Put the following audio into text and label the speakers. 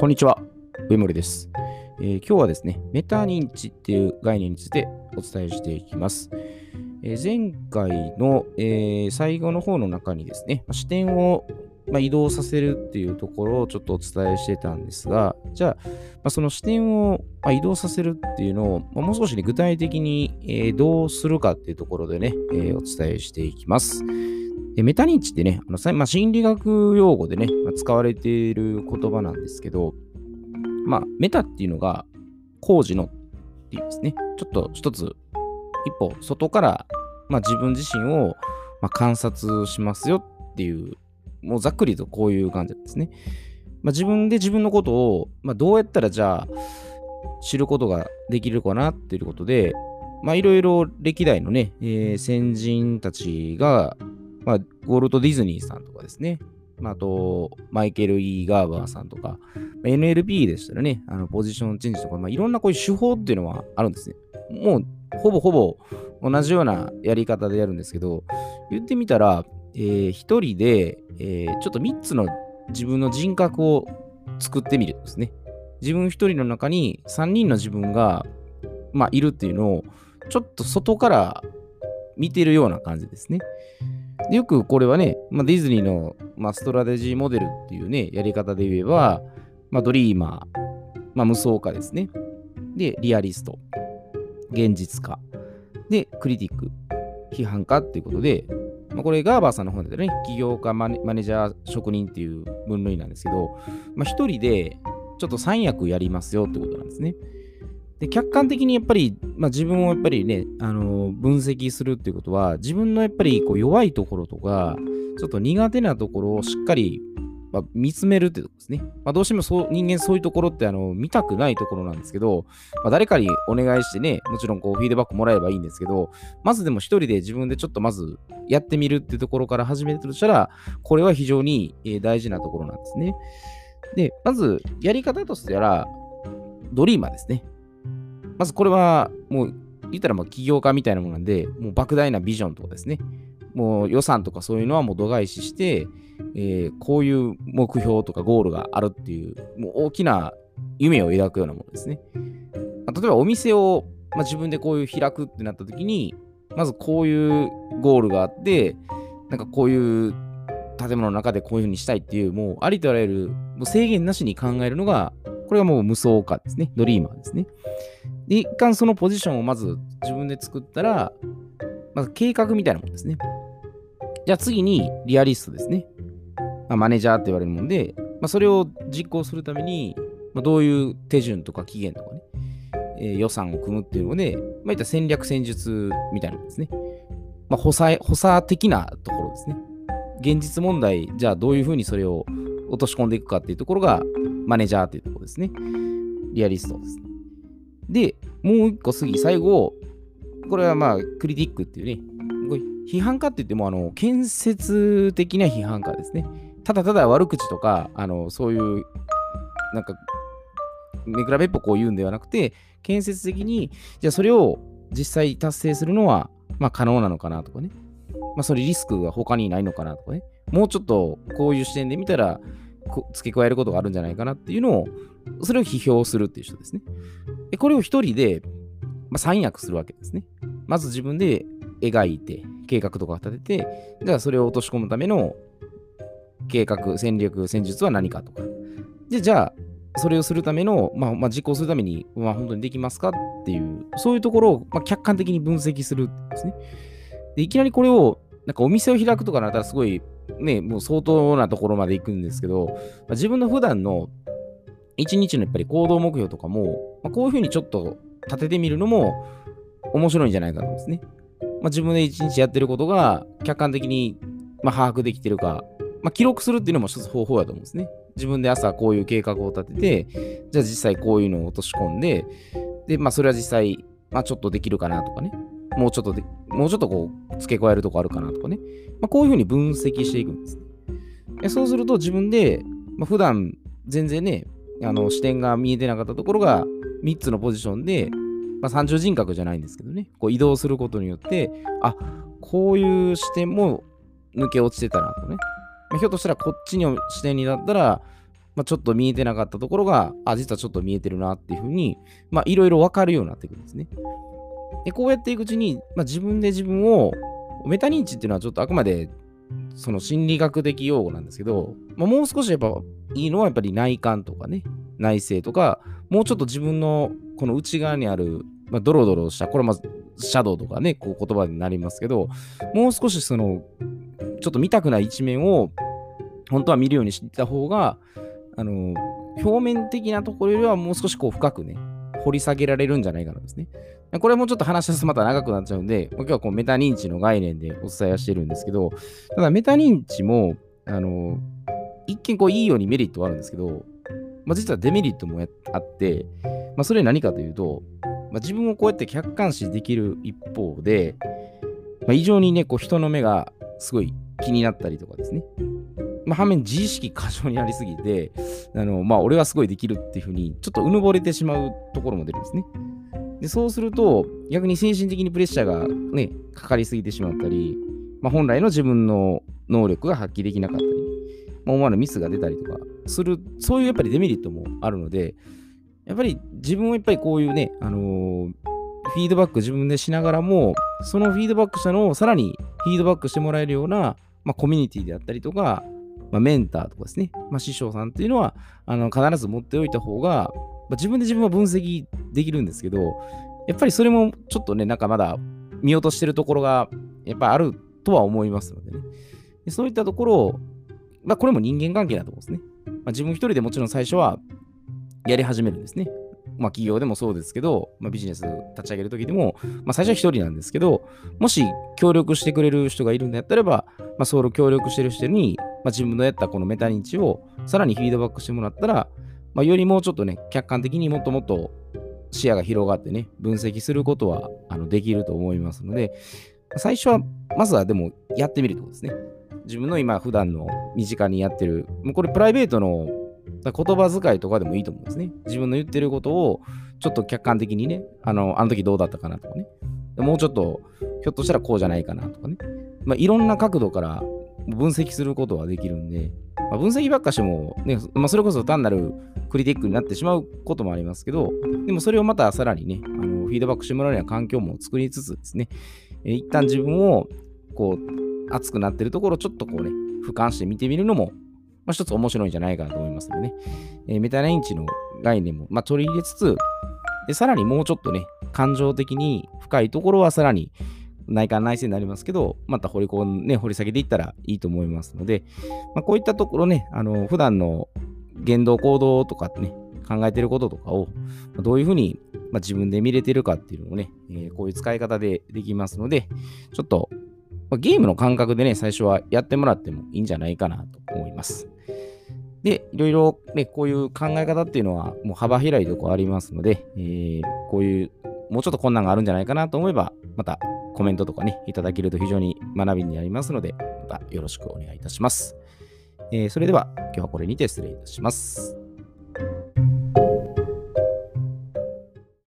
Speaker 1: こんにちは、上森です、えー今日はですね、メタ認知っていう概念についてお伝えしていきます。えー前回の、えー最後の方の中にですね、視点を、まあ、移動させるっていうところをちょっとお伝えしてたんですが、じゃあ、まあ、その視点を、まあ移動させるっていうのを、まあもう少しね、具体的に、えーどうするかっていうところでね、えーお伝えしていきます。でメタ認知ってね、あのまあ、心理学用語でね、まあ使われている言葉なんですけど、まあ、メタっていうのが工事のっていうですね、ちょっと一つ、一歩外から、まあ、自分自身を、まあ、観察しますよっていう、もうざっくりとこういう感じですね。まあ、自分で自分のことを、まあ、どうやったらじゃあ知ることができるかなっていうことで、ま、いろいろ歴代のね、えー先人たちが、まあ、ウォルト・ディズニーさんとかですね、まあ、あと、マイケル・イー・ガーバーさんとか、NLP でしたらね、あのポジションチェンジとか、まあ、いろんなこういう手法っていうのはあるんですね。もう、ほぼほぼ同じようなやり方でやるんですけど、言ってみたら、えー一人で、えーちょっと3つの自分の人格を作ってみるんですね。自分一人の中に3人の自分が、まあ、いるっていうのを、ちょっと外から見てるような感じですね。よくこれはね、まあ、ディズニーの、まあ、ストラテジーモデルっていうね、やり方で言えば、まあ、ドリーマー、まあ、無双家ですね。で、リアリスト、現実家、で、クリティック、批判家っていうことで、まあ、これガーバーさんの本でね、起業家マネ、マネージャー、職人っていう分類なんですけど、まあ、一人でちょっと三役やりますよってことなんですね。で客観的にやっぱり、まあ、自分をやっぱりね、あの分析するっていうことは、自分のやっぱりこう弱いところとか、ちょっと苦手なところをしっかり、まあ、見つめるっていうところですね。まあ、どうしてもそう人間そういうところってあの見たくないところなんですけど、まあ、誰かにお願いしてね、もちろんこうフィードバックもらえばいいんですけど、まずでも一人で自分でちょっとまずやってみるっていうところから始めるとしたら、これは非常に大事なところなんですね。で、まずやり方としては、ドリーマーですね。まずこれはもう言ったらもう起業家みたいなものなんで、もう莫大なビジョンとかですね、もう予算とかそういうのはもう度外視して、えーこういう目標とかゴールがあるっていう、もう大きな夢を描くようなものですね。まあ例えばお店を、まあ、自分でこういう開くってなった時に、まずこういうゴールがあって、なんかこういう建物の中でこういうふうにしたいっていう、もうありとあらゆるもう制限なしに考えるのが、これがもう無双化ですね。ドリーマーですね。一貫そのポジションをまず自分で作ったら、まず計画みたいなもんですね。じゃあ次にリアリストですね。まあ、マネージャーって言われるもんで、まあ、それを実行するために、まあ、どういう手順とか期限とかね、えー予算を組むっていうので、まあ、いった戦略戦術みたいなもんですね。まあ、補佐、補佐的なところですね。現実問題、じゃあどういうふうにそれを落とし込んでいくかっていうところが、マネージャーっていうところですね。リアリストですね。で、もう一個次、最後、これはまあ、クリティックっていうね、これ批判家って言っても、あの、建設的な批判家ですね。ただただ悪口とか、あの、そういう、なんか、目比べっぽこう言うんではなくて、建設的に、じゃあそれを実際達成するのは、まあ可能なのかなとかね。まあそれリスクが他にないのかなとかね。もうちょっとこういう視点で見たら、付け加えることがあるんじゃないかなっていうのを、それを批評するっていう人ですね。これを一人で、まあ、三役するわけですね。まず自分で描いて、計画とか立てて、じゃあそれを落とし込むための計画、戦略、戦術は何かとか。で、じゃあ、それをするための、まあ、まあ、実行するために、まあ、本当にできますかっていう、そういうところを、まあ、客観的に分析するんですね。で、いきなりこれを、なんかお店を開くとかなったらすごい、ね、もう相当なところまで行くんですけど、まあ、自分の普段の一日のやっぱり行動目標とかも、まあ、こういうふうにちょっと立ててみるのも面白いんじゃないかと思うんですね。まあ、自分で一日やってることが客観的に、まあ、把握できてるか、まあ、記録するっていうのも一つ方法だと思うんですね。自分で朝こういう計画を立てて、じゃあ実際こういうのを落とし込んで、で、まあそれは実際、まあちょっとできるかなとかね、もうちょっとで、もうちょっとこう付け加えるとこあるかなとかね、まあこういうふうに分析していくんですね。そうすると自分で、まあ、普段全然ね、あの視点が見えてなかったところが3つのポジションで、まあ、三重人格じゃないんですけどね、こう移動することによって、あこういう視点も抜け落ちてたなとね、まあひょっとしたらこっちの視点になったら、まあ、ちょっと見えてなかったところが、あ、実はちょっと見えてるなっていうふうに、いろいろわかるようになってくるんですね。で、こうやっていくうちに、まあ、自分で自分を、メタ認知っていうのはちょっとあくまで、その心理学的用語なんですけど、まあ、もう少しやっぱいいのはやっぱり内観とかね、内省とか、もうちょっと自分のこの内側にある、まあ、ドロドロした、これまずシャドウとかね、こう言葉になりますけど、もう少しその、ちょっと見たくない一面を本当は見るようにしてた方が、あの、表面的なところよりはもう少しこう深くね、掘り下げられるんじゃないかなんですね。これもちょっと話し出すとまた長くなっちゃうんで、今日はこうメタ認知の概念でお伝えはしてるんですけど、ただメタ認知も、あの、一見こういいようにメリットはあるんですけど、まあ、実はデメリットもあって、まあ、それ何かというと、まあ、自分をこうやって客観視できる一方で、まあ、異常にね、こう人の目がすごい気になったりとかですね。まあ、反面自意識過剰になりすぎて、あの、まあ、俺はすごいできるっていうふうに、ちょっとうぬぼれてしまうところも出るんですね。で、そうすると、逆に精神的にプレッシャーがね、かかりすぎてしまったり、まあ、本来の自分の能力が発揮できなかったり、まあ、思わぬミスが出たりとかする、そういうやっぱりデメリットもあるので、やっぱり自分をやっぱりこういうね、あのー、フィードバック自分でしながらも、そのフィードバックしたのをさらにフィードバックしてもらえるような、まあ、コミュニティであったりとか、まあ、メンターとかですね、まあ、師匠さんっていうのはあの必ず持っておいた方が、まあ、自分で自分は分析できるんですけど、やっぱりそれもちょっとね、なんかまだ見落としてるところがやっぱあるとは思いますのでね。でそういったところを、まあ、これも人間関係だと思うんですね。まあ、自分一人でもちろん最初はやり始めるんですね。まあ、企業でもそうですけど、まあ、ビジネス立ち上げるときでも、まあ、最初は一人なんですけど、もし協力してくれる人がいるんだったらば、まあ、その協力してる人に、まあ、自分のやったこのメタ認知をさらにフィードバックしてもらったら、まあ、よりもうちょっとね、客観的にもっともっと視野が広がってね、分析することはあのできると思いますので、最初は、まずはでもやってみるとこですね。自分の今普段の身近にやってる、もうこれプライベートの言葉遣いとかでもいいと思うんですね。自分の言ってることをちょっと客観的にね、あの、あの時どうだったかなとかね。もうちょっと、ひょっとしたらこうじゃないかなとかね。まあ、いろんな角度から分析することはできるんで、まあ、分析ばっかしても、ね、まあ、それこそ単なるクリティックになってしまうこともありますけど、でもそれをまたさらにね、あのフィードバックしてもらうような環境も作りつつですね、えー、一旦自分をこう熱くなってるところをちょっとこうね、俯瞰して見てみるのも、まあ、一つ面白いんじゃないかなと思いますのでね、えー、メタ認知の概念も、まあ、取り入れつつ、でさらにもうちょっとね、感情的に深いところはさらに内観内政になりますけど、また掘り込ん、ね、掘り下げていったらいいと思いますので、まあ、こういったところね、あの普段の言動行動とかってね、考えてることとかを、どういうふうに、ま、自分で見れてるかっていうのをね、えー、こういう使い方でできますので、ちょっと、ま、ゲームの感覚でね、最初はやってもらってもいいんじゃないかなと思います。で、いろいろね、こういう考え方っていうのはもう幅広いとこありますので、えー、こういう、もうちょっと困難があるんじゃないかなと思えば、またコメントとかね、いただけると非常に学びになりますので、またよろしくお願いいたします。えー、それでは今日はこれにて失礼いたします。